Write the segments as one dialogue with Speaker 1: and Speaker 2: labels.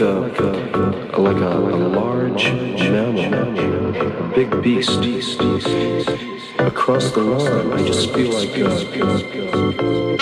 Speaker 1: like a, like a, like a, a large mammal, a big beast. Across the line, I just feel like. Uh,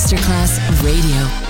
Speaker 2: Masterclass Radio.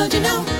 Speaker 3: How'd you know?